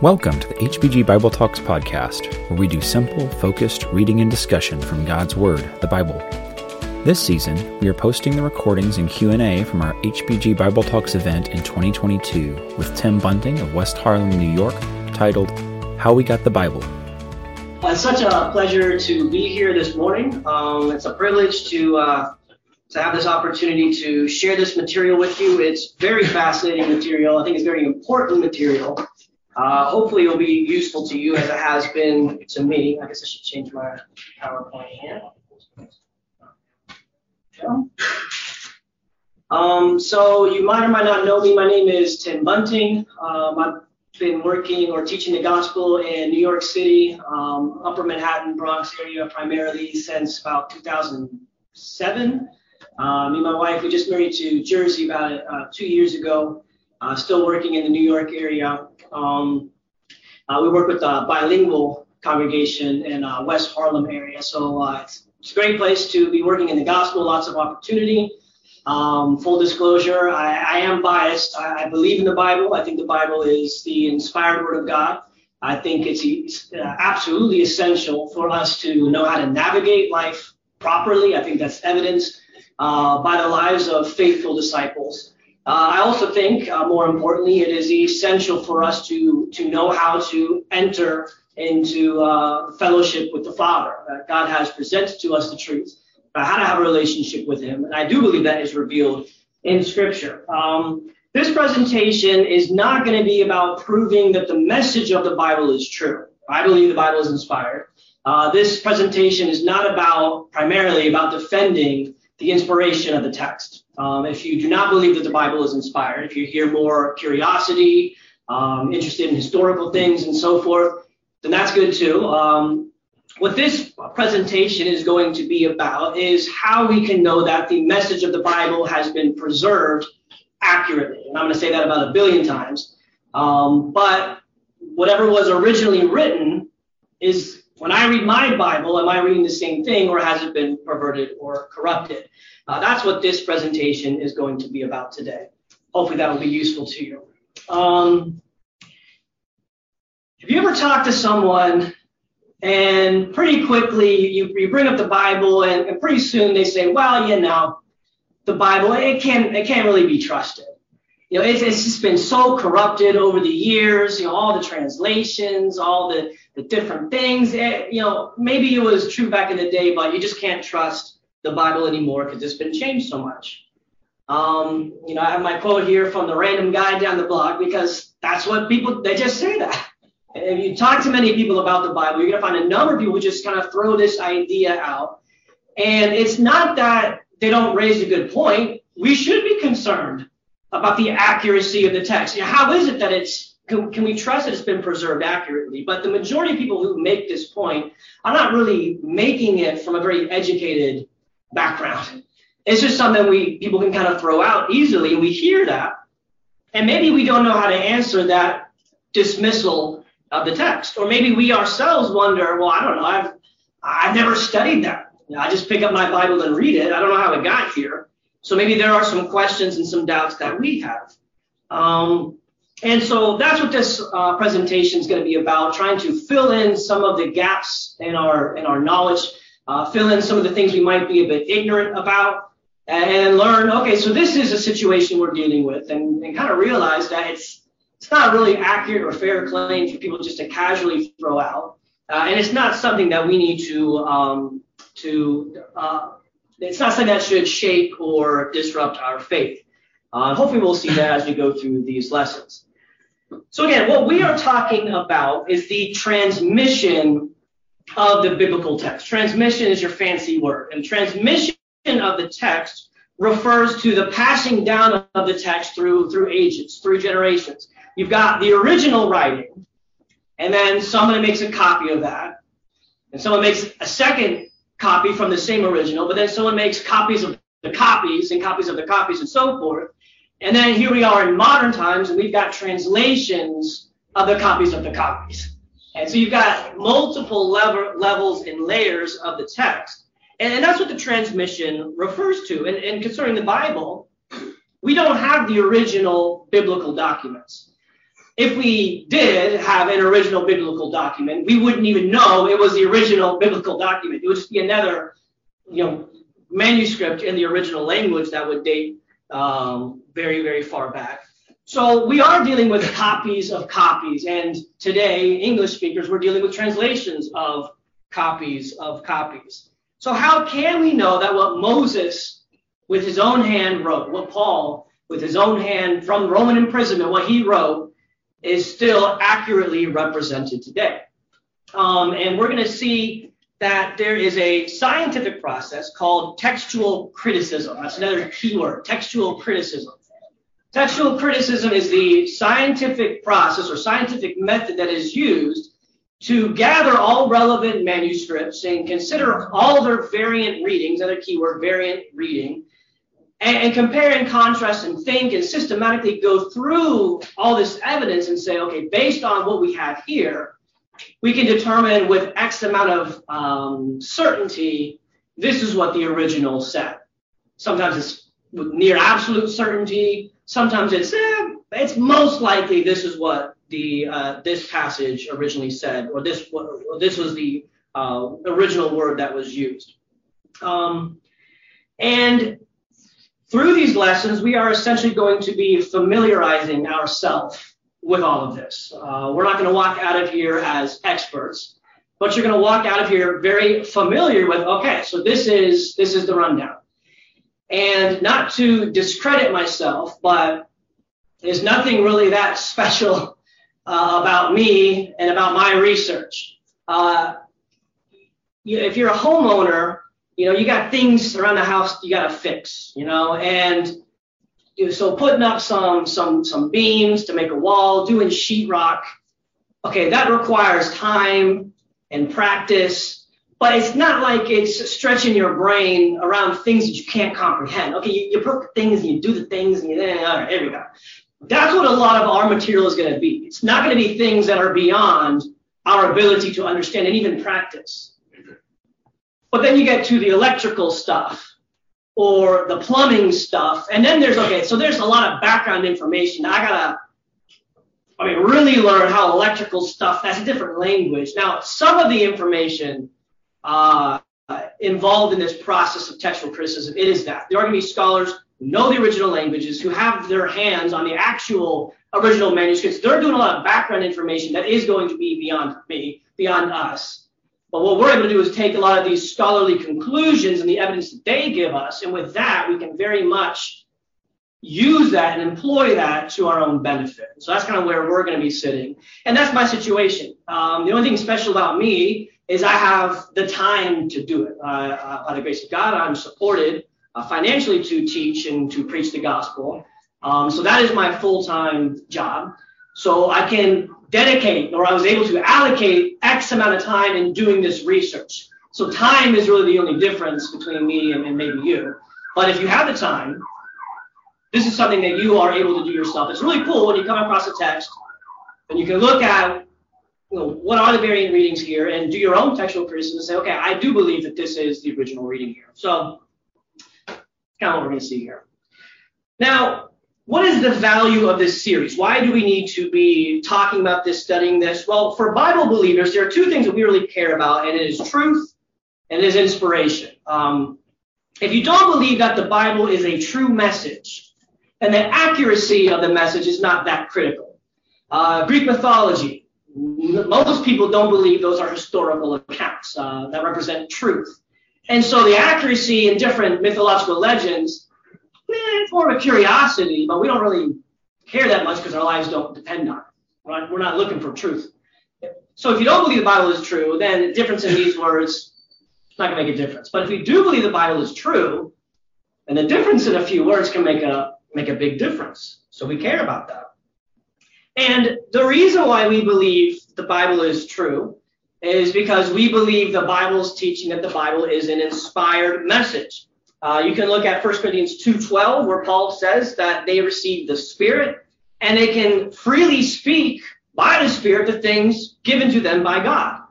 Welcome to the HBG Bible Talks podcast, where we do simple, focused reading and discussion from God's Word, the Bible. This season, we are posting the recordings and Q&A from our HBG Bible Talks event in 2022 with Tim Bunting of West Harlem, New York, titled How We Got the Bible. It's such a pleasure to be here this morning. Um, it's a privilege to uh, to have this opportunity to share this material with you. It's very fascinating material. I think it's very important material. Uh, hopefully it'll be useful to you as it has been to me. I guess I should change my PowerPoint here. Um, so you might or might not know me. My name is Tim Bunting. Um, I've been working or teaching the gospel in New York City, um, Upper Manhattan, Bronx area primarily since about 2007. Uh, me and my wife, we just married to Jersey about uh, two years ago. Uh, still working in the New York area. Um, uh, we work with a bilingual congregation in uh, West Harlem area, so uh, it's, it's, a great place to be working in the gospel. Lots of opportunity. Um, full disclosure, I, I am biased. I, I, believe in the Bible. I think the Bible is the inspired Word of God. I think it's uh, absolutely essential for us to know how to navigate life properly. I think that's evidenced uh, by the lives of faithful disciples. Uh, I also think, uh, more importantly, it is essential for us to, to know how to enter into uh, fellowship with the Father. That God has presented to us the truth, how to have a relationship with Him. And I do believe that is revealed in Scripture. Um, this presentation is not going to be about proving that the message of the Bible is true. I believe the Bible is inspired. Uh, this presentation is not about primarily about defending the inspiration of the text. Um, if you do not believe that the Bible is inspired, if you hear more curiosity, um, interested in historical things and so forth, then that's good too. Um, what this presentation is going to be about is how we can know that the message of the Bible has been preserved accurately. And I'm going to say that about a billion times. Um, but whatever was originally written is when I read my Bible, am I reading the same thing or has it been perverted or corrupted? Uh, that's what this presentation is going to be about today. Hopefully that will be useful to you. Um, have you ever talked to someone and pretty quickly you, you bring up the Bible and, and pretty soon they say, well, you know, the Bible, it can't, it can't really be trusted. You know, it's, it's just been so corrupted over the years, you know, all the translations, all the, the different things. It, you know, maybe it was true back in the day, but you just can't trust the Bible anymore because it's been changed so much. Um, you know, I have my quote here from the random guy down the block because that's what people they just say that. If you talk to many people about the Bible, you're going to find a number of people who just kind of throw this idea out. And it's not that they don't raise a good point. We should be concerned about the accuracy of the text. How is it that it's can, can, we trust that it's been preserved accurately? But the majority of people who make this point are not really making it from a very educated background. It's just something we people can kind of throw out easily, we hear that, and maybe we don't know how to answer that dismissal of the text, or maybe we ourselves wonder, well, I don't know, I've I've never studied that. You know, I just pick up my Bible and read it. I don't know how it got here. So maybe there are some questions and some doubts that we have. Um, and so that's what this uh, presentation is going to be about, trying to fill in some of the gaps in our in our knowledge uh, fill in some of the things we might be a bit ignorant about, and learn, okay, so this is a situation we're dealing with, and, and kind of realize that it's it's not really accurate or fair claim for people just to casually throw out, uh, and it's not something that we need to um, to uh, it's not something that should shake or disrupt our faith. Uh, hopefully, we'll see that as we go through these lessons. So again, what we are talking about is the transmission of the biblical text. Transmission is your fancy word, and transmission of the text refers to the passing down of the text through through ages, through generations. You've got the original writing, and then someone makes a copy of that, and someone makes a second copy from the same original, but then someone makes copies of the copies and copies of the copies and so forth. And then here we are in modern times, and we've got translations of the copies of the copies. And so you've got multiple level, levels and layers of the text. And, and that's what the transmission refers to. And, and concerning the Bible, we don't have the original biblical documents. If we did have an original biblical document, we wouldn't even know it was the original biblical document. It would just be another, you know, manuscript in the original language that would date um, very, very far back. So we are dealing with copies of copies, and today, English speakers, we're dealing with translations of copies of copies. So how can we know that what Moses, with his own hand, wrote, what Paul, with his own hand from Roman imprisonment, what he wrote, is still accurately represented today? Um, and we're going to see that there is a scientific process called textual criticism. That's another keyword, textual criticism. Textual criticism is the scientific process or scientific method that is used to gather all relevant manuscripts and consider all their variant readings, another keyword, variant reading, and, and, compare and contrast and think and systematically go through all this evidence and say, okay, based on what we have here, we can determine with X amount of um, certainty, this is what the original said. Sometimes it's near absolute certainty. Sometimes it's eh, it's most likely this is what the uh, this passage originally said, or this or this was the uh, original word that was used. Um, and through these lessons, we are essentially going to be familiarizing ourselves with all of this. Uh, we're not going to walk out of here as experts, but you're going to walk out of here very familiar with, okay, so this is this is the rundown. And not to discredit myself, but there's nothing really that special uh, about me and about my research. Uh, if you're a homeowner, you know you got things around the house you got to fix, you know, and so putting up some some some beams to make a wall, doing sheetrock, okay, that requires time and practice, but it's not like it's stretching your brain around things that you can't comprehend. Okay, you, you put things and you do the things and you then all right, here we go. That's what a lot of our material is going to be. It's not going to be things that are beyond our ability to understand and even practice. But then you get to the electrical stuff or the plumbing stuff. And then there's, okay, so there's a lot of background information. I gotta, I mean, really learn how electrical stuff, that's a different language. Now, some of the information uh, involved in this process of textual criticism, it is that. There are gonna be scholars who know the original languages, who have their hands on the actual original manuscripts. They're doing a lot of background information that is going to be beyond me, beyond us. But what we're able to do is take a lot of these scholarly conclusions and the evidence that they give us, and with that, we can very much use that and employ that to our own benefit. So that's kind of where we're going to be sitting. And that's my situation. Um, the only thing special about me is I have the time to do it. Uh, by the grace of God, I'm supported uh, financially to teach and to preach the gospel. Um, so that is my full-time job. So I can dedicate or I was able to allocate Amount of time in doing this research. So time is really the only difference between me and, and maybe you. But if you have the time, this is something that you are able to do yourself. It's really cool when you come across a text and you can look at you know, what are the variant readings here and do your own textual criticism and say, okay, I do believe that this is the original reading here. So kind of what we're going to see here. Now, what is the value of this series? Why do we need to be talking about this, studying this? Well, for Bible believers, there are two things that we really care about, and it is truth and it is inspiration. Um, if you don't believe that the Bible is a true message, then the accuracy of the message is not that critical. Uh, Greek mythology, most people don't believe those are historical accounts uh, that represent truth. And so the accuracy in different mythological legends it's more of a curiosity, but we don't really care that much because our lives don't depend on it. Right? We're not looking for truth. So if you don't believe the Bible is true, then the difference in these words is not going to make a difference. But if you do believe the Bible is true, then the difference in a few words can make a make a big difference. So we care about that. And the reason why we believe the Bible is true is because we believe the Bible's teaching that the Bible is an inspired message. Uh, you can look at 1 Corinthians 2.12 where Paul says that they receive the Spirit and they can freely speak by the Spirit the things given to them by God,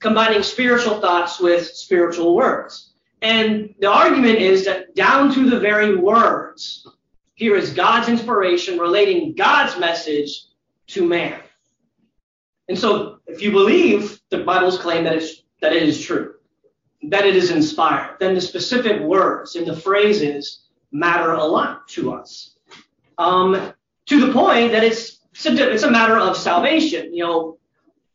combining spiritual thoughts with spiritual words. And the argument is that down to the very words, here is God's inspiration relating God's message to man. And so if you believe the Bible's claim that it's that it is true, that it is inspired, then the specific words and the phrases matter a lot to us. Um, to the point that it's it's a matter of salvation. You know,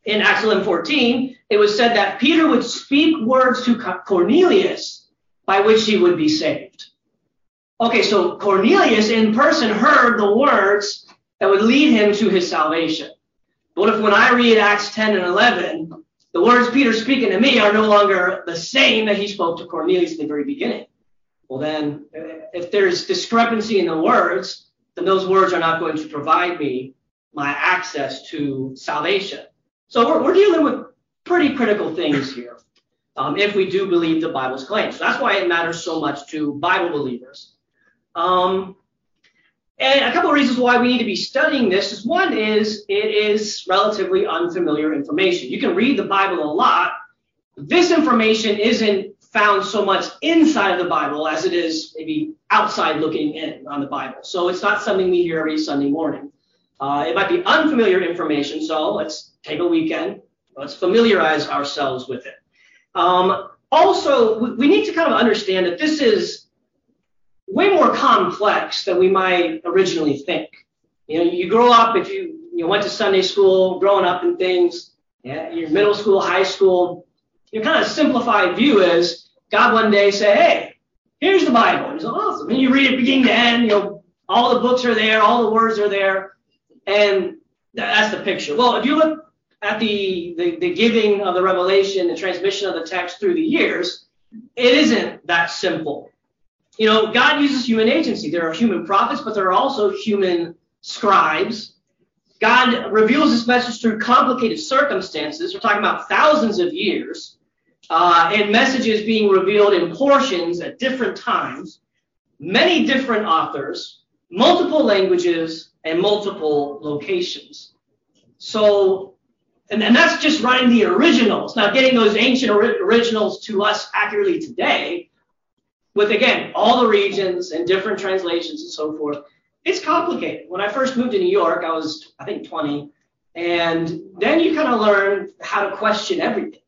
in Acts 11:14, it was said that Peter would speak words to Cornelius by which he would be saved. Okay, so Cornelius in person heard the words that would lead him to his salvation. What if when I read Acts 10 and 11, the words Peter's speaking to me are no longer the same that he spoke to Cornelius in the very beginning? Well, then, if there's discrepancy in the words, then those words are not going to provide me my access to salvation. So we're, we're dealing with pretty critical things here um, if we do believe the Bible's claims. So that's why it matters so much to Bible believers. Um, and a couple of reasons why we need to be studying this is one is it is relatively unfamiliar information. You can read the Bible a lot. This information isn't found so much inside of the Bible as it is maybe outside looking in on the Bible. So it's not something we hear every Sunday morning. Uh, it might be unfamiliar information, so let's take a weekend. Let's familiarize ourselves with it. Um, also, we, we need to kind of understand that this is way more complex than we might originally think. You know, you grow up if you you went to Sunday school, growing up and things, yeah, your middle school, high school, your kind of simplified view is God one day say, hey, here's the Bible. It's awesome. And you read it beginning to end, you know, all the books are there, all the words are there, and that's the picture. Well, if you look at the, the, the giving of the revelation, the transmission of the text through the years, it isn't that simple. You know, God uses human agency. There are human prophets, but there are also human scribes. God reveals this message through complicated circumstances. We're talking about thousands of years, uh, and messages being revealed in portions at different times, many different authors, multiple languages, and multiple locations. So, and, and that's just writing the originals. Now, getting those ancient originals to us accurately today with again all the regions and different translations and so forth. It's complicated. When I first moved to New York, I was I think 20, and then you kind of learn how to question everything.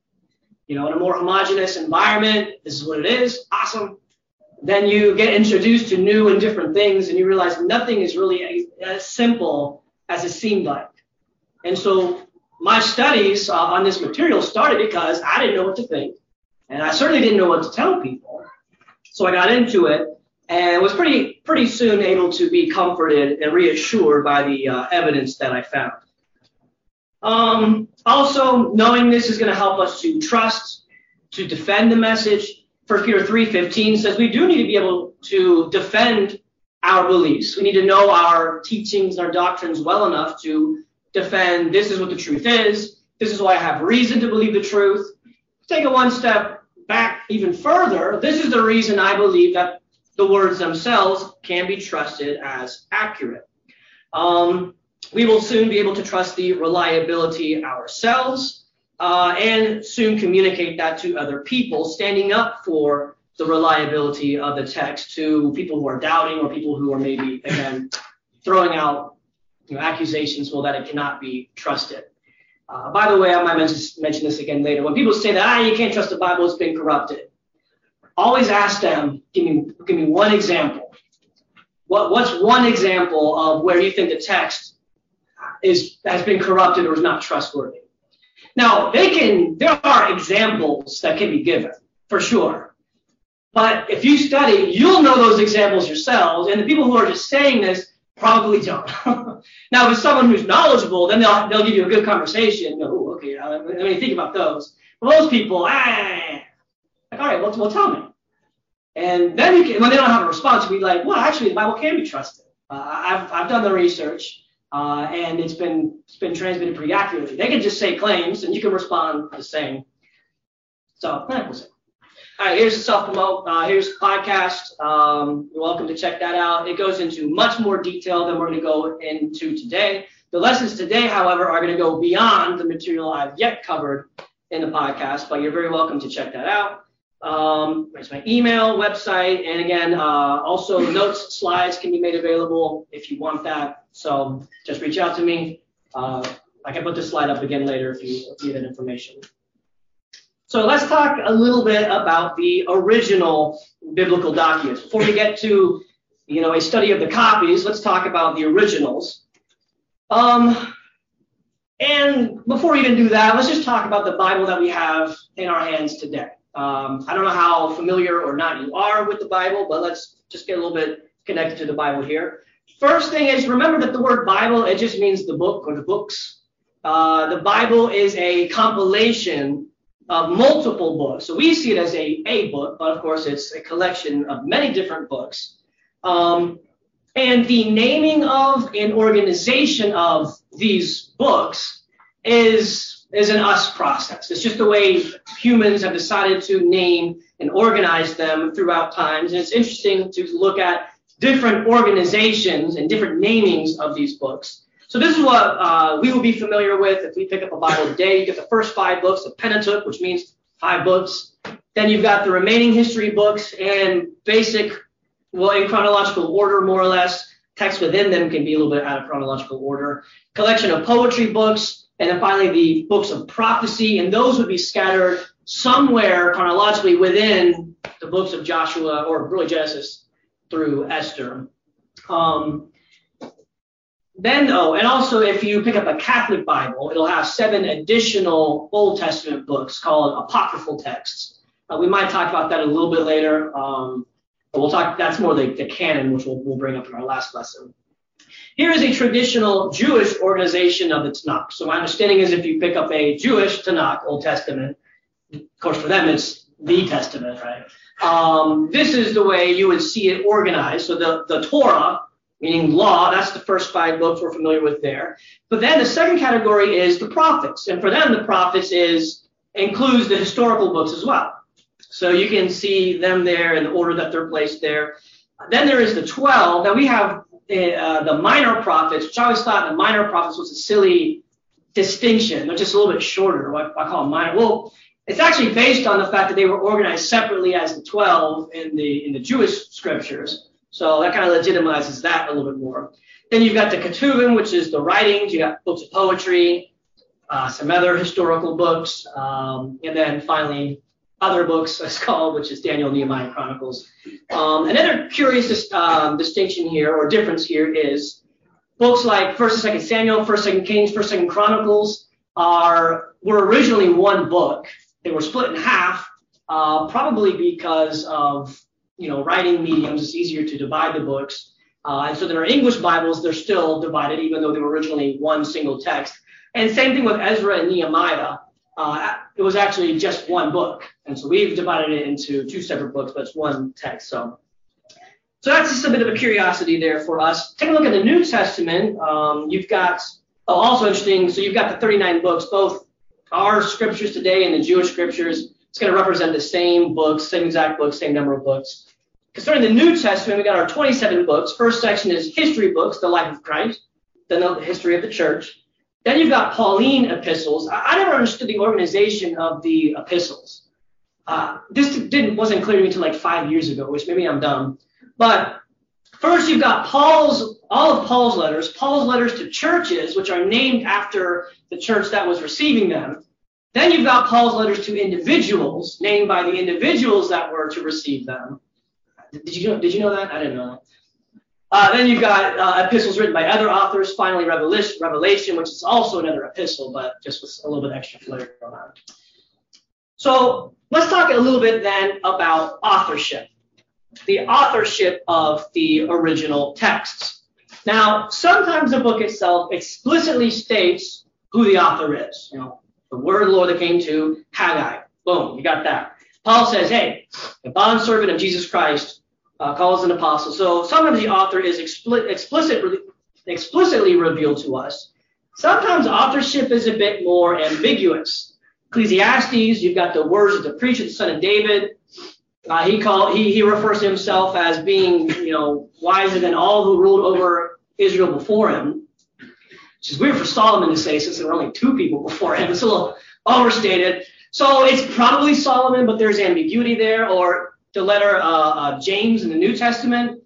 You know, in a more homogenous environment, this is what it is. Awesome. Then you get introduced to new and different things, and you realize nothing is really as simple as it seemed like. And so my studies uh, on this material started because I didn't know what to think, and I certainly didn't know what to tell people. So I got into it and was pretty pretty soon able to be comforted and reassured by the uh, evidence that I found. Um, also, knowing this is going to help us to trust, to defend the message. 1 Peter 3:15 says we do need to be able to defend our beliefs. We need to know our teachings and our doctrines well enough to defend this is what the truth is. This is why I have reason to believe the truth. Take it one step even further, this is the reason I believe that the words themselves can be trusted as accurate. Um, we will soon be able to trust the reliability ourselves uh, and soon communicate that to other people, standing up for the reliability of the text to people who are doubting or people who are maybe, again, throwing out you know, accusations well that it cannot be trusted. Uh, by the way, I might mention, this again later. When people say that ah, you can't trust the Bible, it's been corrupted. Always ask them, give me, give me one example. What, what's one example of where you think the text is has been corrupted or is not trustworthy? Now, they can. There are examples that can be given for sure. But if you study, you'll know those examples yourselves. And the people who are just saying this Probably don't. now, if it's someone who's knowledgeable, then they'll, they'll give you a good conversation. You know, okay, I mean, think about those. But those people, ah, like, all right, well, well, tell me. And then you can, when they don't have a response, you be like, well, actually, the Bible can be trusted. Uh, I've, I've done the research, uh, and it's been it's been transmitted pretty accurately. They can just say claims, and you can respond the same. So, eh, we'll see. All right, here's the self promote. Uh, here's the podcast. Um, you're welcome to check that out. It goes into much more detail than we're going to go into today. The lessons today, however, are going to go beyond the material I've yet covered in the podcast, but you're very welcome to check that out. Um, there's my email, website, and again, uh, also notes, slides can be made available if you want that. So just reach out to me. Uh, I can put this slide up again later if you need that information. So let's talk a little bit about the original biblical documents. Before we get to, you know, a study of the copies, let's talk about the originals. Um, and before we even do that, let's just talk about the Bible that we have in our hands today. Um, I don't know how familiar or not you are with the Bible, but let's just get a little bit connected to the Bible here. First thing is remember that the word Bible, it just means the book or the books. Uh, the Bible is a compilation multiple books. So we see it as a, a book, but of course it's a collection of many different books. Um, and the naming of and organization of these books is, is an us process. It's just the way humans have decided to name and organize them throughout times. And it's interesting to look at different organizations and different namings of these books. So this is what uh, we will be familiar with if we pick up a Bible today. You get the first five books, the Pentateuch, which means five books. Then you've got the remaining history books and basic, well, in chronological order, more or less. Text within them can be a little bit out of chronological order. Collection of poetry books, and then finally the books of prophecy, and those would be scattered somewhere chronologically within the books of Joshua or really Genesis through Esther. Um, then, oh, and also if you pick up a Catholic Bible, it'll have seven additional Old Testament books called apocryphal texts. Uh, we might talk about that a little bit later, um, but we'll talk. That's more the, the canon, which we'll, we'll bring up in our last lesson. Here is a traditional Jewish organization of the Tanakh. So my understanding is if you pick up a Jewish Tanakh, Old Testament, of course for them it's the Testament, right? Um, this is the way you would see it organized. So the, the Torah meaning law. That's the first five books we're familiar with there. But then the second category is the prophets, and for them the prophets is includes the historical books as well. So you can see them there in the order that they're placed there. Then there is the 12. Now we have uh, the minor prophets, which I always thought the minor prophets was a silly distinction. They're just a little bit shorter. What I call them minor. Well, it's actually based on the fact that they were organized separately as the 12 in the in the Jewish scriptures. So that kind of legitimizes that a little bit more. Then you've got the Ketuvim, which is the writings. You got books of poetry, uh, some other historical books, um, and then finally other books, as called, which is Daniel, Nehemiah, Chronicles. Um, another curious um, distinction here or difference here is books like First and Second Samuel, First, Second Kings, First, Second Chronicles are were originally one book. They were split in half, uh, probably because of you know, writing mediums, it's easier to divide the books. Uh, and so then our English Bibles, they're still divided, even though they were originally one single text. And same thing with Ezra and Nehemiah. Uh, it was actually just one book. And so we've divided it into two separate books, but it's one text. So, so that's just a bit of a curiosity there for us. Take a look at the New Testament. Um, you've got, oh, also interesting, so you've got the 39 books, both our scriptures today and the Jewish scriptures. It's going to represent the same books, same exact books, same number of books. Concerning the New Testament, we got our 27 books. First section is history books, the life of Christ, then the history of the church. Then you've got Pauline epistles. I, I never understood the organization of the epistles. Uh, this didn't wasn't clear to me until like five years ago, which maybe I'm dumb. But first, you've got Paul's all of Paul's letters, Paul's letters to churches, which are named after the church that was receiving them. Then you've got Paul's letters to individuals, named by the individuals that were to receive them. Did you know? Did you know that? I didn't know. Uh, then you've got uh, epistles written by other authors. Finally, Revelation, Revelation, which is also another epistle, but just with a little bit extra flair on it. So let's talk a little bit then about authorship, the authorship of the original texts. Now, sometimes the book itself explicitly states who the author is. You know, the word Lord that came to Haggai. Boom, you got that. Paul says, hey, the bondservant of Jesus Christ uh, calls an apostle. So sometimes the author is explicit, explicitly revealed to us. Sometimes authorship is a bit more ambiguous. Ecclesiastes, you've got the words of the preacher, the son of David. Uh, he he he refers to himself as being you know wiser than all who ruled over Israel before him. Which is weird for Solomon to say since there were only two people before him. It's a little overstated. So it's probably Solomon, but there's ambiguity there, or the letter uh, uh, James in the New Testament.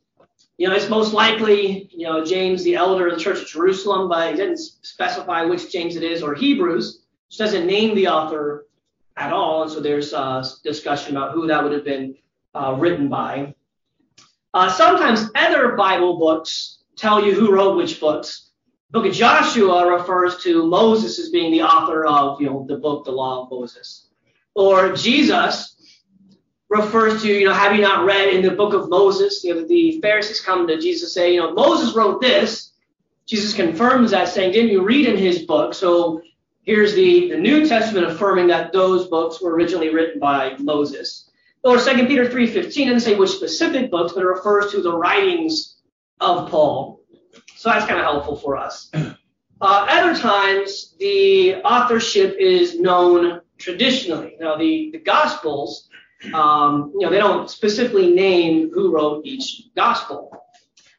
You know, it's most likely, you know, James the elder of the church of Jerusalem, but he didn't specify which James it is, or Hebrews, doesn't name the author at all. And so there's uh, discussion about who that would have been uh, written by. Uh, sometimes other Bible books tell you who wrote which books. The book of Joshua refers to Moses as being the author of, you know, the book, the Law of Moses. Or Jesus refers to, you know, have you not read in the book of Moses? You know, the Pharisees come to Jesus say, you know, Moses wrote this. Jesus confirms that, saying, didn't you read in his book? So here's the, the New Testament affirming that those books were originally written by Moses. Or 2 Peter 3.15 doesn't say which specific books, but it refers to the writings of Paul. So that's kind of helpful for us. Uh, other times, the authorship is known traditionally. Now, the, the Gospels um, you know, they don't specifically name who wrote each gospel.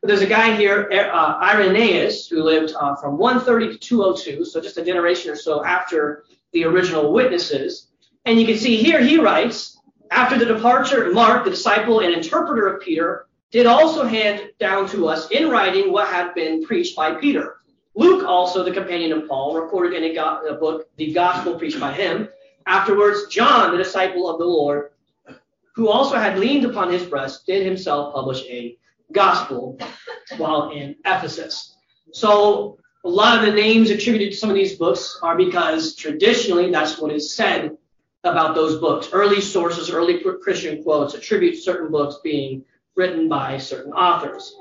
But there's a guy here, uh, Irenaeus, who lived uh, from 130 to 202, so just a generation or so after the original witnesses. And you can see here he writes, after the departure, Mark, the disciple and interpreter of Peter, did also hand down to us in writing what had been preached by Peter. Luke, also the companion of Paul, recorded in a, go- a book the gospel preached by him. Afterwards, John, the disciple of the Lord, who also had leaned upon his breast, did himself publish a gospel while in Ephesus. So a lot of the names attributed to some of these books are because traditionally that's what is said about those books. Early sources, early Christian quotes attribute certain books being written by certain authors.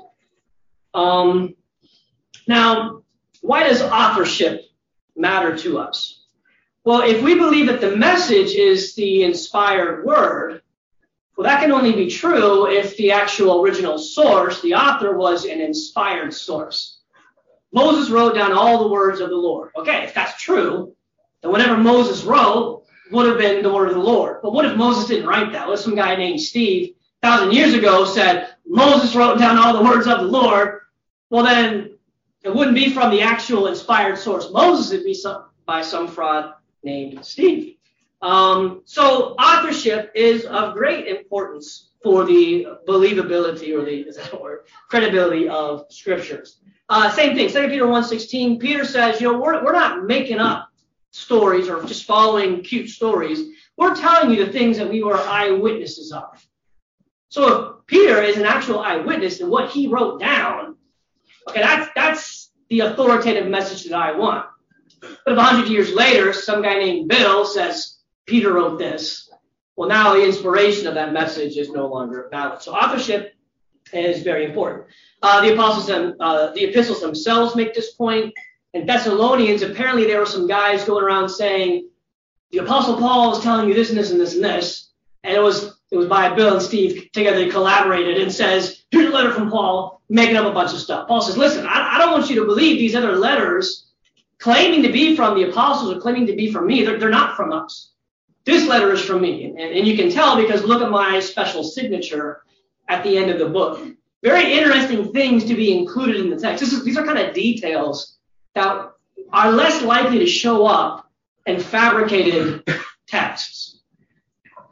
Um, now, why does authorship matter to us? Well, if we believe that the message is the inspired word, well, that can only be true if the actual original source, the author, was an inspired source. Moses wrote down all the words of the Lord. Okay, if that's true, then whatever Moses wrote would have been the word of the Lord. But what if Moses didn't write that? What if some guy named Steve, thousand years ago, said Moses wrote down all the words of the Lord? Well, then it wouldn't be from the actual inspired source Moses, it'd be some, by some fraud named Steve. Um, so authorship is of great importance for the believability or the is that word, credibility of scriptures. Uh, same thing, 2 Peter 1.16, Peter says, you know, we're, we're not making up stories or just following cute stories. We're telling you the things that we were eyewitnesses of. So if Peter is an actual eyewitness and what he wrote down, okay, that's that's the authoritative message that I want. But if 100 years later, some guy named Bill says, Peter wrote this. Well, now the inspiration of that message is no longer valid. So authorship is very important. Uh, the apostles, and uh, the epistles themselves make this point. In Thessalonians, apparently there were some guys going around saying the apostle Paul is telling you this and this and this and this, and it was it was by Bill and Steve together they collaborated and says here's a letter from Paul making up a bunch of stuff. Paul says, listen, I, I don't want you to believe these other letters claiming to be from the apostles or claiming to be from me. They're, they're not from us. This letter is from me. And, and you can tell because look at my special signature at the end of the book. Very interesting things to be included in the text. Is, these are kind of details that are less likely to show up in fabricated texts.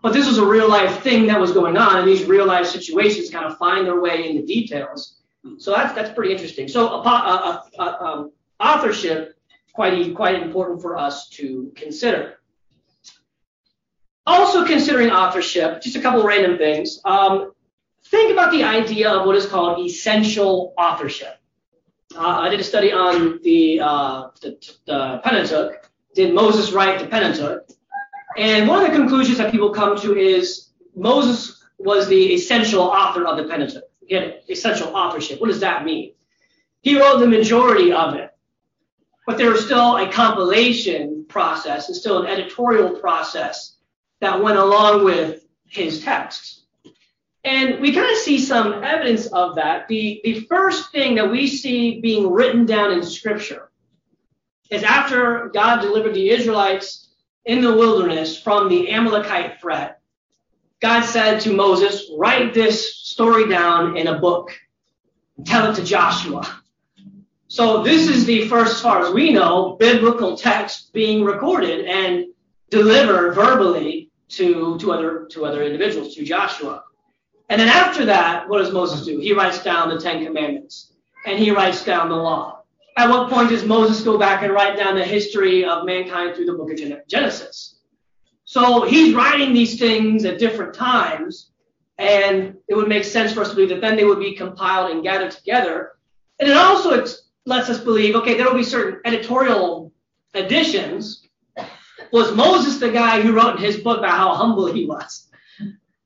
But this was a real life thing that was going on, and these real life situations kind of find their way in the details. So that's that's pretty interesting. So uh, uh, uh, um, authorship quite quite important for us to consider. Also considering authorship, just a couple random things. Um, think about the idea of what is called essential authorship. Uh, I did a study on the, uh, the, the Pentateuch. Did Moses write the Pentateuch? And one of the conclusions that people come to is Moses was the essential author of the Pentateuch. Again, essential authorship. What does that mean? He wrote the majority of it, but there was still a compilation process and still an editorial process that went along with his texts. And we kind of see some evidence of that. The, the first thing that we see being written down in Scripture is after God delivered the Israelites in the wilderness from the Amalekite threat, God said to Moses, Write this story down in a book, and tell it to Joshua. So this is the first, as far as we know, biblical text being recorded and delivered verbally to, to, other, to other individuals, to Joshua. And then after that, what does Moses do? He writes down the Ten Commandments and he writes down the law. At what point does Moses go back and write down the history of mankind through the book of Genesis? So he's writing these things at different times, and it would make sense for us to believe that then they would be compiled and gathered together. And it also lets us believe, okay, there will be certain editorial additions. Was Moses the guy who wrote in his book about how humble he was?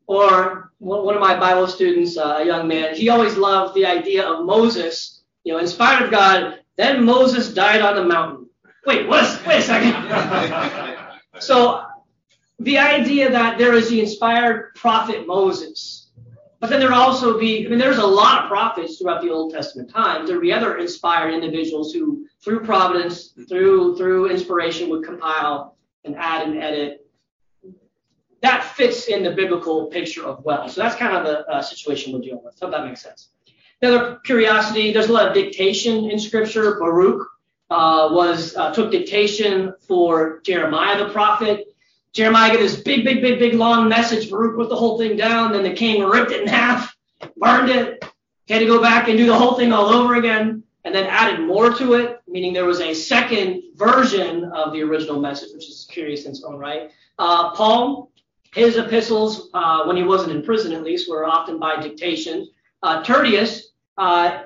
Or one of my Bible students, uh, a young man, he always loved the idea of Moses, you know, inspired of God. Then Moses died on the mountain. Wait, what? Wait a second. so the idea that there is the inspired prophet Moses, but then there also be, I mean, there's a lot of prophets throughout the Old Testament times. There would be other inspired individuals who, through providence, through through inspiration, would compile and add and edit. That fits in the biblical picture of well. So that's kind of the uh, situation we're dealing with. So that makes sense. Another curiosity: there's a lot of dictation in Scripture. Baruch uh, was uh, took dictation for Jeremiah the prophet. Jeremiah got this big, big, big, big long message. Baruch put the whole thing down. Then the king ripped it in half, burned it, had to go back and do the whole thing all over again, and then added more to it, meaning there was a second version of the original message, which is curious in its own right. Uh, Paul, his epistles, uh, when he wasn't in prison at least, were often by dictation. Uh, Tertius, uh,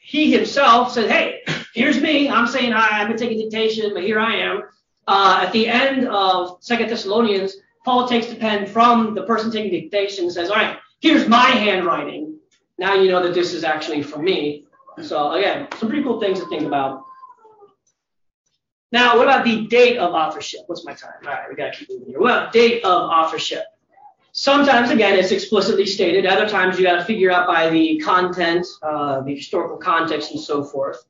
he himself said, Hey, here's me. I'm saying I, I've been taking dictation, but here I am. Uh, at the end of Second Thessalonians, Paul takes the pen from the person taking dictation and says, all right, here's my handwriting. Now you know that this is actually from me. So again, some pretty cool things to think about. Now, what about the date of authorship? What's my time? All right, we got to keep moving here. Well, date of authorship. Sometimes, again, it's explicitly stated. Other times, you got to figure out by the content, uh, the historical context, and so forth.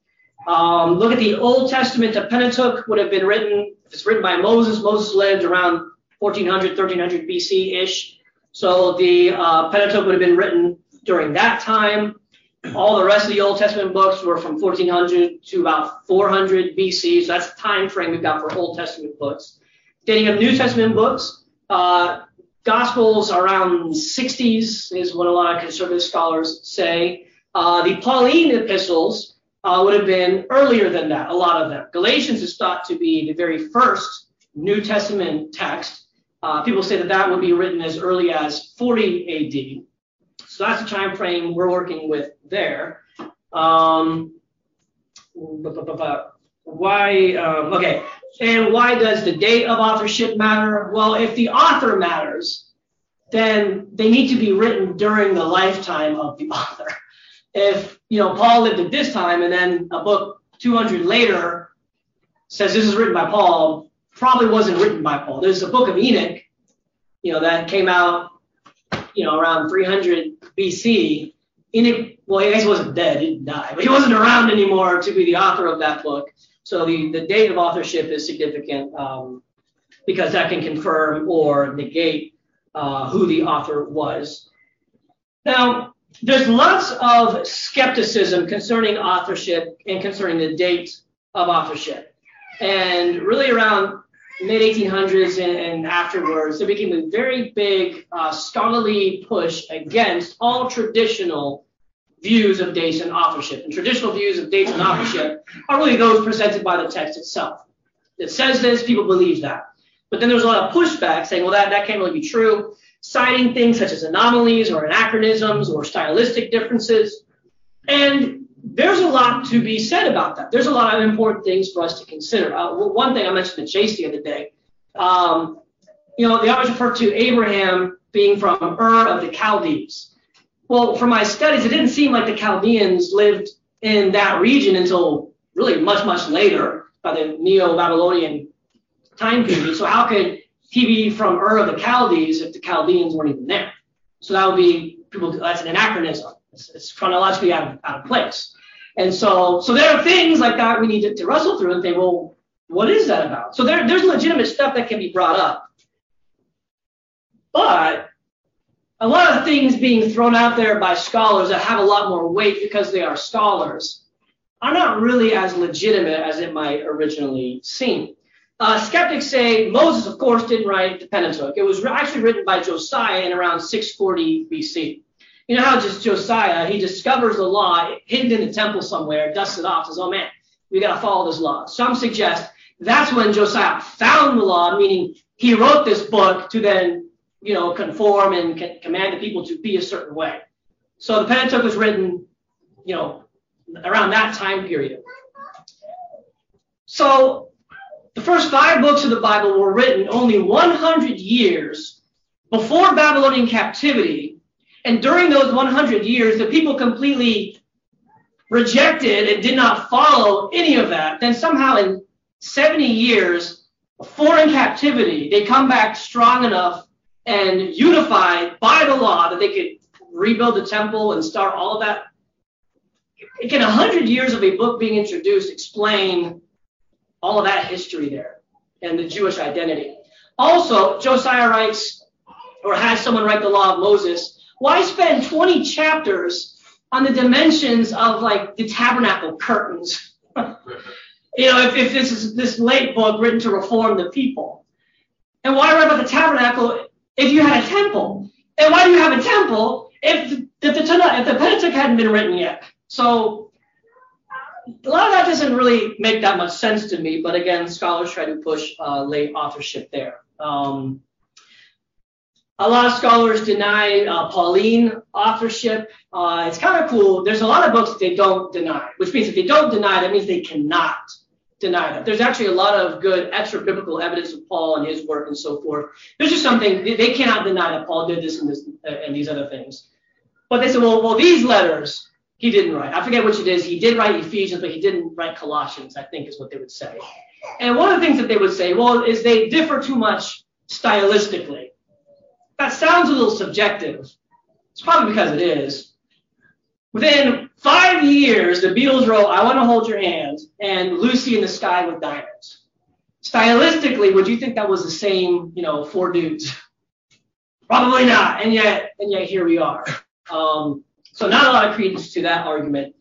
Um, look at the Old Testament. The Pentateuch would have been written if it's written by Moses. Moses lived around 1400, 1300 BC ish. So the uh, Pentateuch would have been written during that time. All the rest of the Old Testament books were from 1400 to about 400 BC. So that's the time frame we've got for Old Testament books. Dating of New Testament books, uh, Gospels around 60s is what a lot of conservative scholars say. Uh, the Pauline epistles uh, would have been earlier than that, a lot of them. Galatians is thought to be the very first New Testament text. Uh, people say that that would be written as early as 40 AD. So that's the time frame we're working with there. Um, why? Um, okay. And why does the date of authorship matter? Well, if the author matters, then they need to be written during the lifetime of the author if you know Paul lived at this time and then a book 200 later says this is written by Paul, probably wasn't written by Paul. There's a book of Enoch, you know, that came out, you know, around 300 BC. Well, I he wasn't dead, he didn't die, but he wasn't around anymore to be the author of that book. So the, the date of authorship is significant um, because that can confirm or negate uh, who the author was. Now, there's lots of skepticism concerning authorship and concerning the date of authorship. And really around mid 1800s and, afterwards, there became a very big uh, scholarly push against all traditional views of dates and authorship. And traditional views of dates and authorship are really those presented by the text itself. It says this, people believe that. But then there's a lot of pushback saying, well, that, that can't really be true citing things such as anomalies or anachronisms or stylistic differences. And there's a lot to be said about that. There's a lot of important things for us to consider. Uh, one thing I mentioned to Chase the other day, um, you know, they always refer to Abraham being from Ur of the Chaldees. Well, from my studies, it didn't seem like the Chaldeans lived in that region until really much, much later by the Neo-Babylonian time period. So how could he be from Ur of the Chaldees if the Chaldeans weren't even there. So that would be people. That's an anachronism. It's, it's chronologically out of, out of place. And so, so there are things like that we need to, to wrestle through and think, well, what is that about? So there, there's legitimate stuff that can be brought up. But a lot of things being thrown out there by scholars that have a lot more weight because they are scholars are not really as legitimate as it might originally seem. Uh, skeptics say Moses, of course, didn't write the Pentateuch. It was actually written by Josiah in around 640 BC. You know how just Josiah, he discovers the law hidden in the temple somewhere, dusts it off, says, oh man, we got to follow this law. Some suggest that's when Josiah found the law, meaning he wrote this book to then, you know, conform and command the people to be a certain way. So the Pentateuch was written, you know, around that time period. So the first five books of the Bible were written only 100 years before Babylonian captivity and during those 100 years, the people completely rejected and did not follow any of that. Then somehow in 70 years, foreign captivity, they come back strong enough and unified by the law that they could rebuild the temple and start all of that. Can 100 years of a book being introduced explain all of that history there and the Jewish identity? Also, Josiah writes, or has someone write the law of Moses why spend 20 chapters on the dimensions of like the tabernacle curtains? you know, if, if this is this late book written to reform the people. And why write about the tabernacle if you had a temple? And why do you have a temple if, if the if the Pentateuch hadn't been written yet? So a lot of that doesn't really make that much sense to me. But again, scholars try to push uh, late authorship there. Um, a lot of scholars deny uh, Pauline authorship. Uh, it's kind of cool. There's a lot of books that they don't deny, which means if they don't deny, that means they cannot deny that. There's actually a lot of good extra biblical evidence of Paul and his work and so forth. There's just something they cannot deny that Paul did this and this uh, and these other things. But they say, well, well, these letters he didn't write. I forget which it is. He did write Ephesians, but he didn't write Colossians. I think is what they would say. And one of the things that they would say, well, is they differ too much stylistically. That sounds a little subjective. It's probably because it is. Within five years, the Beatles wrote I Want to Hold Your Hand and Lucy in the Sky with Diamonds. Stylistically, would you think that was the same, you know, four dudes? Probably not. And yet, and yet here we are. Um, so not a lot of credence to that argument.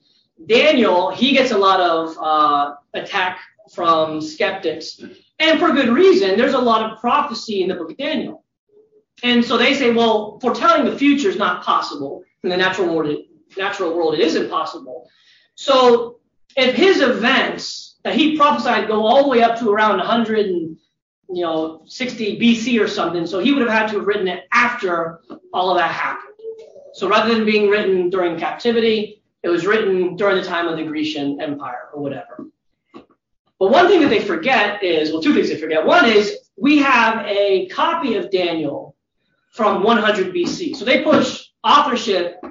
Daniel, he gets a lot of uh, attack from skeptics, and for good reason. There's a lot of prophecy in the book of Daniel. And so they say, well, foretelling the future is not possible. In the natural world, natural world, it is impossible. So if his events that he prophesied go all the way up to around 100 and you know 60 BC or something, so he would have had to have written it after all of that happened. So rather than being written during captivity, it was written during the time of the Grecian Empire or whatever. But one thing that they forget is, well, two things they forget. One is we have a copy of Daniel from 100 BC. So they push authorship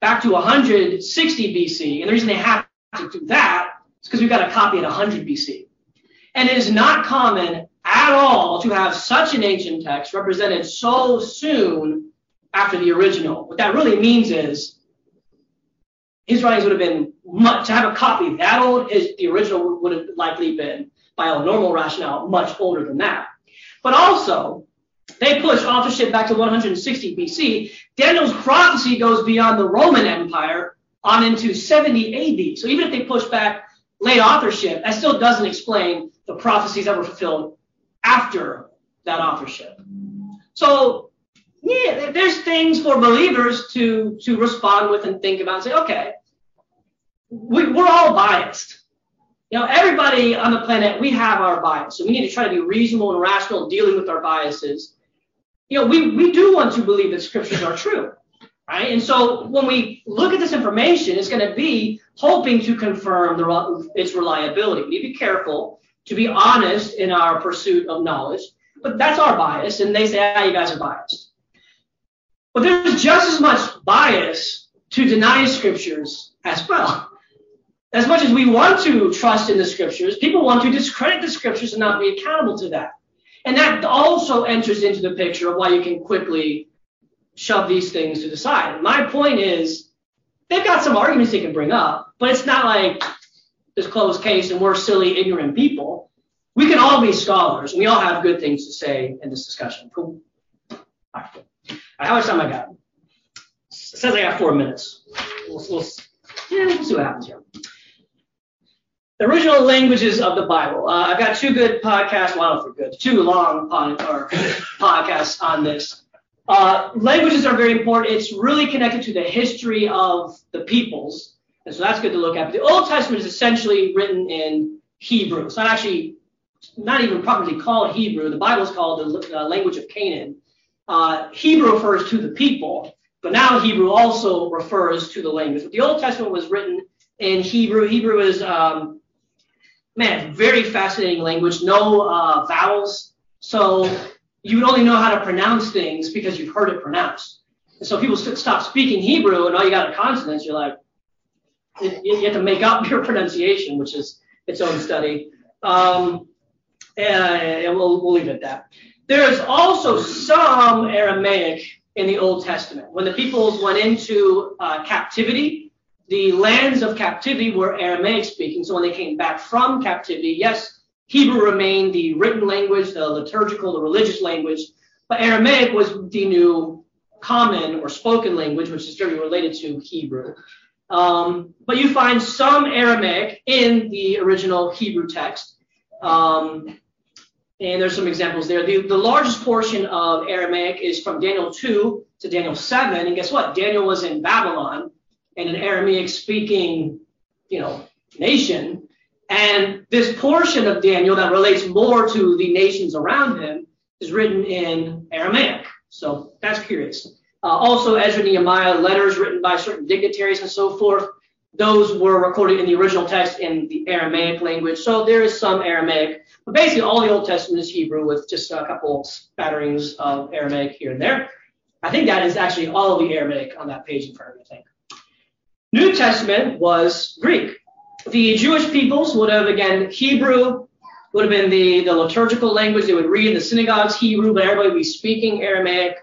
back to 160 BC. And the reason they have to do that is because we've got a copy at 100 BC. And it is not common at all to have such an ancient text represented so soon after the original. What that really means is his writings would have been much, to have a copy that old, his, the original would have likely been, by a normal rationale, much older than that. But also, they push authorship back to 160 BC. Daniel's prophecy goes beyond the Roman Empire on into 70 AD. So even if they push back late authorship, that still doesn't explain the prophecies that were fulfilled after that authorship. So yeah, there's things for believers to to respond with and think about and say, okay, we, we're all biased. You know, everybody on the planet, we have our bias. So we need to try to be reasonable and rational dealing with our biases you know, we, we do want to believe that scriptures are true, right? And so when we look at this information, it's going to be hoping to confirm the, its reliability. We need to be careful to be honest in our pursuit of knowledge, but that's our bias. And they say, ah, you guys are biased. But there's just as much bias to deny scriptures as well. As much as we want to trust in the scriptures, people want to discredit the scriptures and not be accountable to that. And that also enters into the picture of why you can quickly shove these things to the side. My point is, they've got some arguments they can bring up, but it's not like this closed case and we're silly, ignorant people. We can all be scholars, and we all have good things to say in this discussion. Cool. All right. How much time I got? It says I got four minutes. We'll, we'll, yeah, we'll see what happens here the original languages of the Bible. Uh, I've got two good podcasts, well, for good, two long pod, or podcasts on this. Uh, languages are very important. It's really connected to the history of the peoples. And so that's good to look at. But the Old Testament is essentially written in Hebrew. It's not actually, not even properly called Hebrew. The Bible is called the uh, language of Canaan. Uh, Hebrew refers to the people, but now Hebrew also refers to the language. But the Old Testament was written in Hebrew. Hebrew is, um, man, very fascinating language. No uh, vowels. So you would only know how to pronounce things because you've heard it pronounced. And so people stop speaking Hebrew and all you got are consonants. You're like, you have to make up your pronunciation, which is its own study. Um, and we'll, we'll leave it at that. There is also some Aramaic in the Old Testament. When the peoples went into uh, captivity, the lands of captivity were Aramaic speaking. So when they came back from captivity, yes, Hebrew remained the written language, the liturgical, the religious language, but Aramaic was the new common or spoken language, which is very related to Hebrew. Um, but you find some Aramaic in the original Hebrew text. Um, and there's some examples there. The, the largest portion of Aramaic is from Daniel 2 to Daniel 7. And guess what? Daniel was in Babylon in an Aramaic speaking, you know, nation. And this portion of Daniel that relates more to the nations around him is written in Aramaic. So that's curious. Uh, also, Ezra Nehemiah, letters written by certain dignitaries and so forth, those were recorded in the original text in the Aramaic language. So there is some Aramaic. But basically, all the Old Testament is Hebrew with just a couple spatterings of Aramaic here and there. I think that is actually all of the Aramaic on that page in front of me, I think. Testament was Greek the Jewish peoples would have, again, Hebrew would have been the, the liturgical language. They would read in the synagogues Hebrew, but everybody would be speaking Aramaic.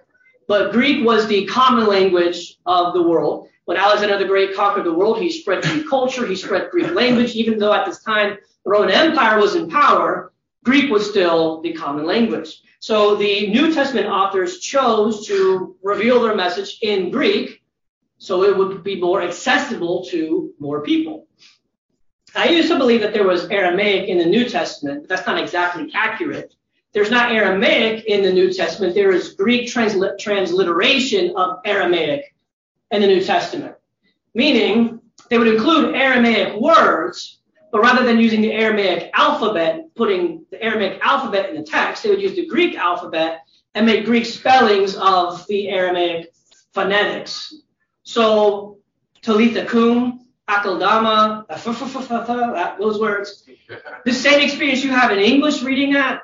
But Greek was the common language of the world. When Alexander the Great conquered the world, he spread Greek culture, he spread Greek language, even though at this time the Roman Empire was in power, Greek was still the common language. So the New Testament authors chose to reveal their message in Greek so it would be more accessible to more people. I used to believe that there was Aramaic in the New Testament, but that's not exactly accurate. There's not Aramaic in the New Testament. There is Greek transli- transliteration of Aramaic in the New Testament, meaning they would include Aramaic words, but rather than using the Aramaic alphabet, putting the Aramaic alphabet in the text, they would use the Greek alphabet and make Greek spellings of the Aramaic phonetics. So Talitha Kum Akeldama, those words. The same experience you have in English reading that,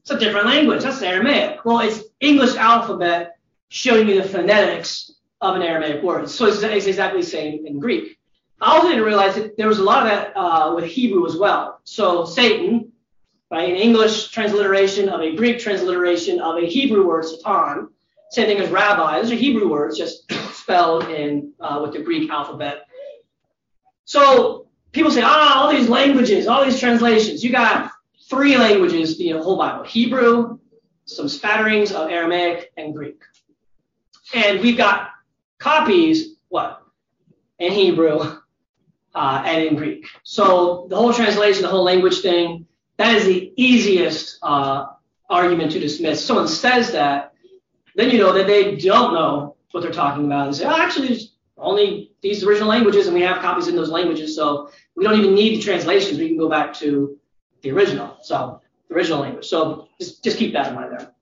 it's a different language. That's Aramaic. Well, it's English alphabet showing you the phonetics of an Aramaic word. So it's, it's exactly the same in Greek. I also didn't realize that there was a lot of that uh, with Hebrew as well. So Satan, right, an English transliteration of a Greek transliteration of a Hebrew word, Satan. Same thing as rabbi. Those are Hebrew words, just spelled in uh, with the Greek alphabet. So people say, ah, all these languages, all these translations. You got three languages the whole Bible Hebrew, some spatterings of Aramaic, and Greek. And we've got copies, what? In Hebrew uh, and in Greek. So the whole translation, the whole language thing, that is the easiest uh, argument to dismiss. Someone says that, then you know that they don't know what they're talking about and say, oh, actually, only these original languages, and we have copies in those languages, so we don't even need the translations. We can go back to the original, so the original language. So just, just keep that in mind there.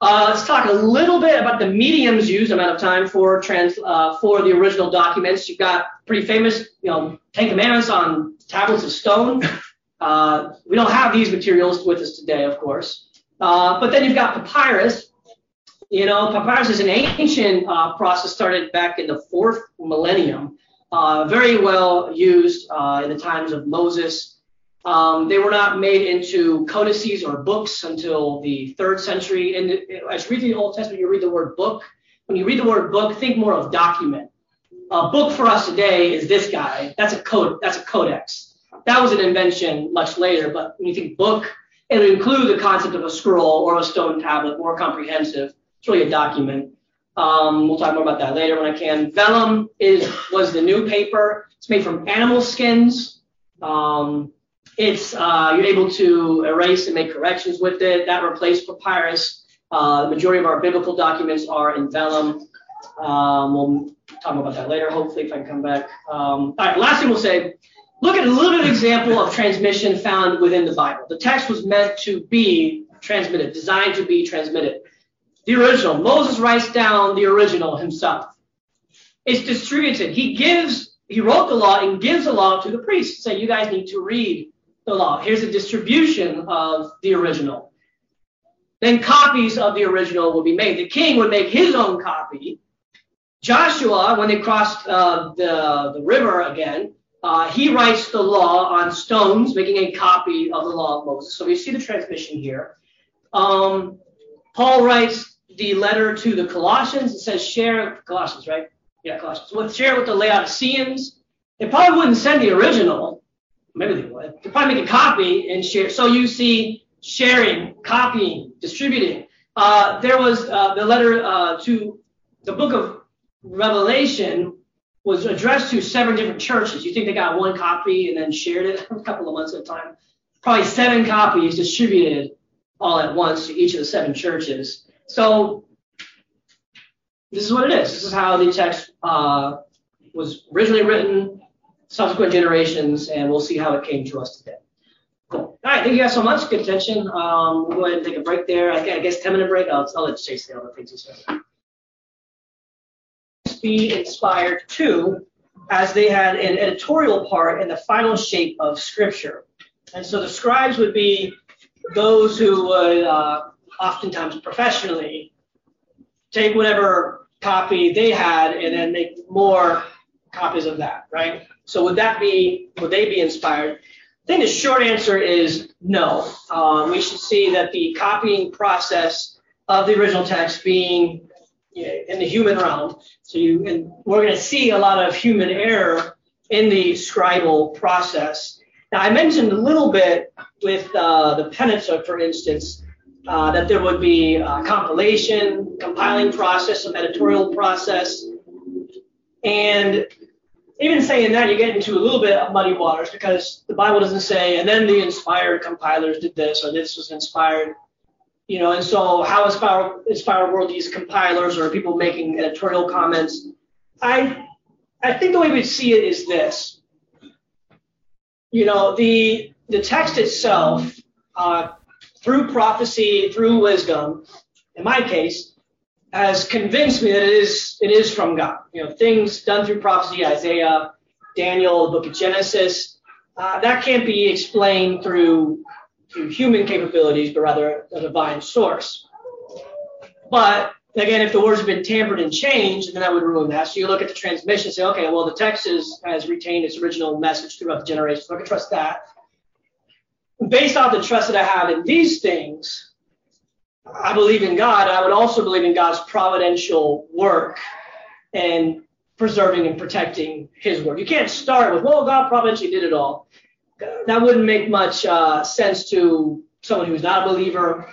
Uh, let's talk a little bit about the mediums used. I'm out of time for trans uh, for the original documents. You've got pretty famous, you know, Ten Commandments on tablets of stone. Uh, we don't have these materials with us today, of course. Uh, but then you've got papyrus, you know, papyrus is an ancient uh, process started back in the fourth millennium, uh, very well used uh, in the times of Moses. Um, they were not made into codices or books until the third century. And as you read the Old Testament, you read the word book. When you read the word book, think more of document. A book for us today is this guy. That's a code. That's a codex. That was an invention much later. But when you think book, it would include the concept of a scroll or a stone tablet, more comprehensive. It's really a document. Um, we'll talk more about that later when I can. Vellum is was the new paper. It's made from animal skins. Um, it's uh, you're able to erase and make corrections with it. That replaced papyrus. Uh, the majority of our biblical documents are in vellum. Um, we'll talk about that later, hopefully, if I can come back. Um, all right, last thing we'll say look at a little bit of example of transmission found within the Bible. The text was meant to be transmitted, designed to be transmitted. The original, Moses writes down the original himself. It's distributed. He gives, he wrote the law and gives the law to the priests. Say, you guys need to read the law. Here's a distribution of the original. Then copies of the original will be made. The king would make his own copy. Joshua, when they crossed uh, the, the river again, uh, he writes the law on stones, making a copy of the law of Moses. So we see the transmission here. Um, Paul writes the letter to the Colossians. It says share Colossians, right? Yeah, Colossians. With share with the Laodiceans. They probably wouldn't send the original. Maybe they would. They probably make a copy and share. So you see sharing, copying, distributing. Uh, there was uh, the letter uh, to the book of Revelation was addressed to seven different churches. You think they got one copy and then shared it a couple of months at a time? Probably seven copies distributed all at once to each of the seven churches. So this is what it is. This is how the text uh, was originally written, subsequent generations, and we'll see how it came to us today. Cool. All right, thank you guys so much. Good attention. Um, we'll go ahead and take a break there. I guess 10 minute break. I'll, I'll let Chase the things he said be inspired too, as they had an editorial part in the final shape of Scripture. And so the scribes would be those who would uh, oftentimes professionally take whatever copy they had and then make more copies of that, right? So would that be, would they be inspired? I think the short answer is no. Um, we should see that the copying process of the original text being in the human realm. So you, and we're going to see a lot of human error in the scribal process. Now, I mentioned a little bit with uh, the Pentateuch, for instance, uh, that there would be a compilation, compiling process, some editorial process. And even saying that, you get into a little bit of muddy waters because the Bible doesn't say, and then the inspired compilers did this, or this was inspired you know, and so how Inspire, Inspire World these compilers or people making editorial comments? I I think the way we see it is this. You know, the the text itself, uh, through prophecy, through wisdom, in my case, has convinced me that it is it is from God. You know, things done through prophecy, Isaiah, Daniel, the book of Genesis, uh, that can't be explained through through human capabilities, but rather a divine source. But again, if the words have been tampered and changed, then that would ruin that. So you look at the transmission and say, okay, well, the text is, has retained its original message throughout the generations. So I can trust that. Based off the trust that I have in these things, I believe in God. I would also believe in God's providential work and preserving and protecting His word. You can't start with, well, God providentially did it all that wouldn't make much uh, sense to someone who's not a believer.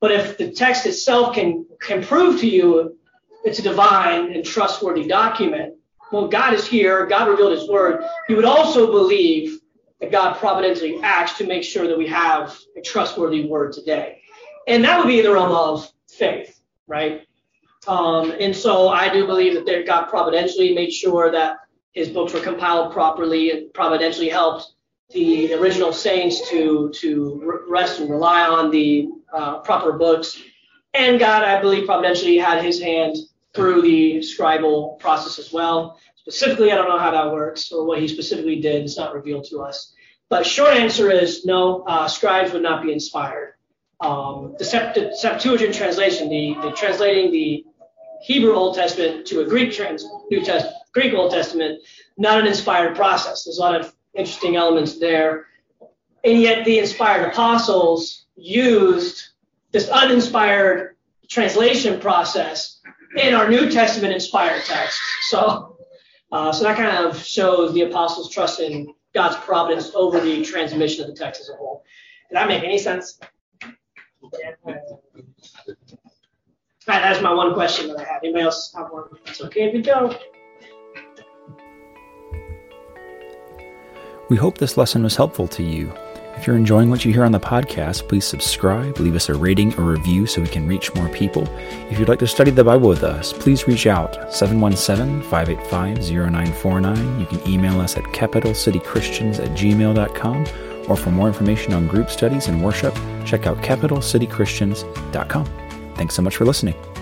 But if the text itself can can prove to you it's a divine and trustworthy document, well, God is here. God revealed His word. You would also believe that God providentially acts to make sure that we have a trustworthy word today, and that would be in the realm of faith, right? Um, and so I do believe that God providentially made sure that His books were compiled properly and providentially helped the original saints to to rest and rely on the uh, proper books. And God, I believe, providentially had His hand through the scribal process as well. Specifically, I don't know how that works or what He specifically did. It's not revealed to us. But short answer is no. Uh, scribes would not be inspired. Um, the, Sept- Septuagint translation, the, the translating the Hebrew Old Testament to a Greek trans- New Test Greek Old Testament, not an inspired process. There's a lot of interesting elements there. And yet the inspired apostles used this uninspired translation process in our New Testament inspired text. So, uh, so that kind of shows the apostles' trust in God's providence over the transmission of the text as a whole. Did that make any sense? All right, that's my one question that I have. Anybody else have one? It's okay if you don't. We hope this lesson was helpful to you. If you're enjoying what you hear on the podcast, please subscribe, leave us a rating or review so we can reach more people. If you'd like to study the Bible with us, please reach out 717 585 0949. You can email us at capitalcitychristians at gmail.com or for more information on group studies and worship, check out capitalcitychristians.com. Thanks so much for listening.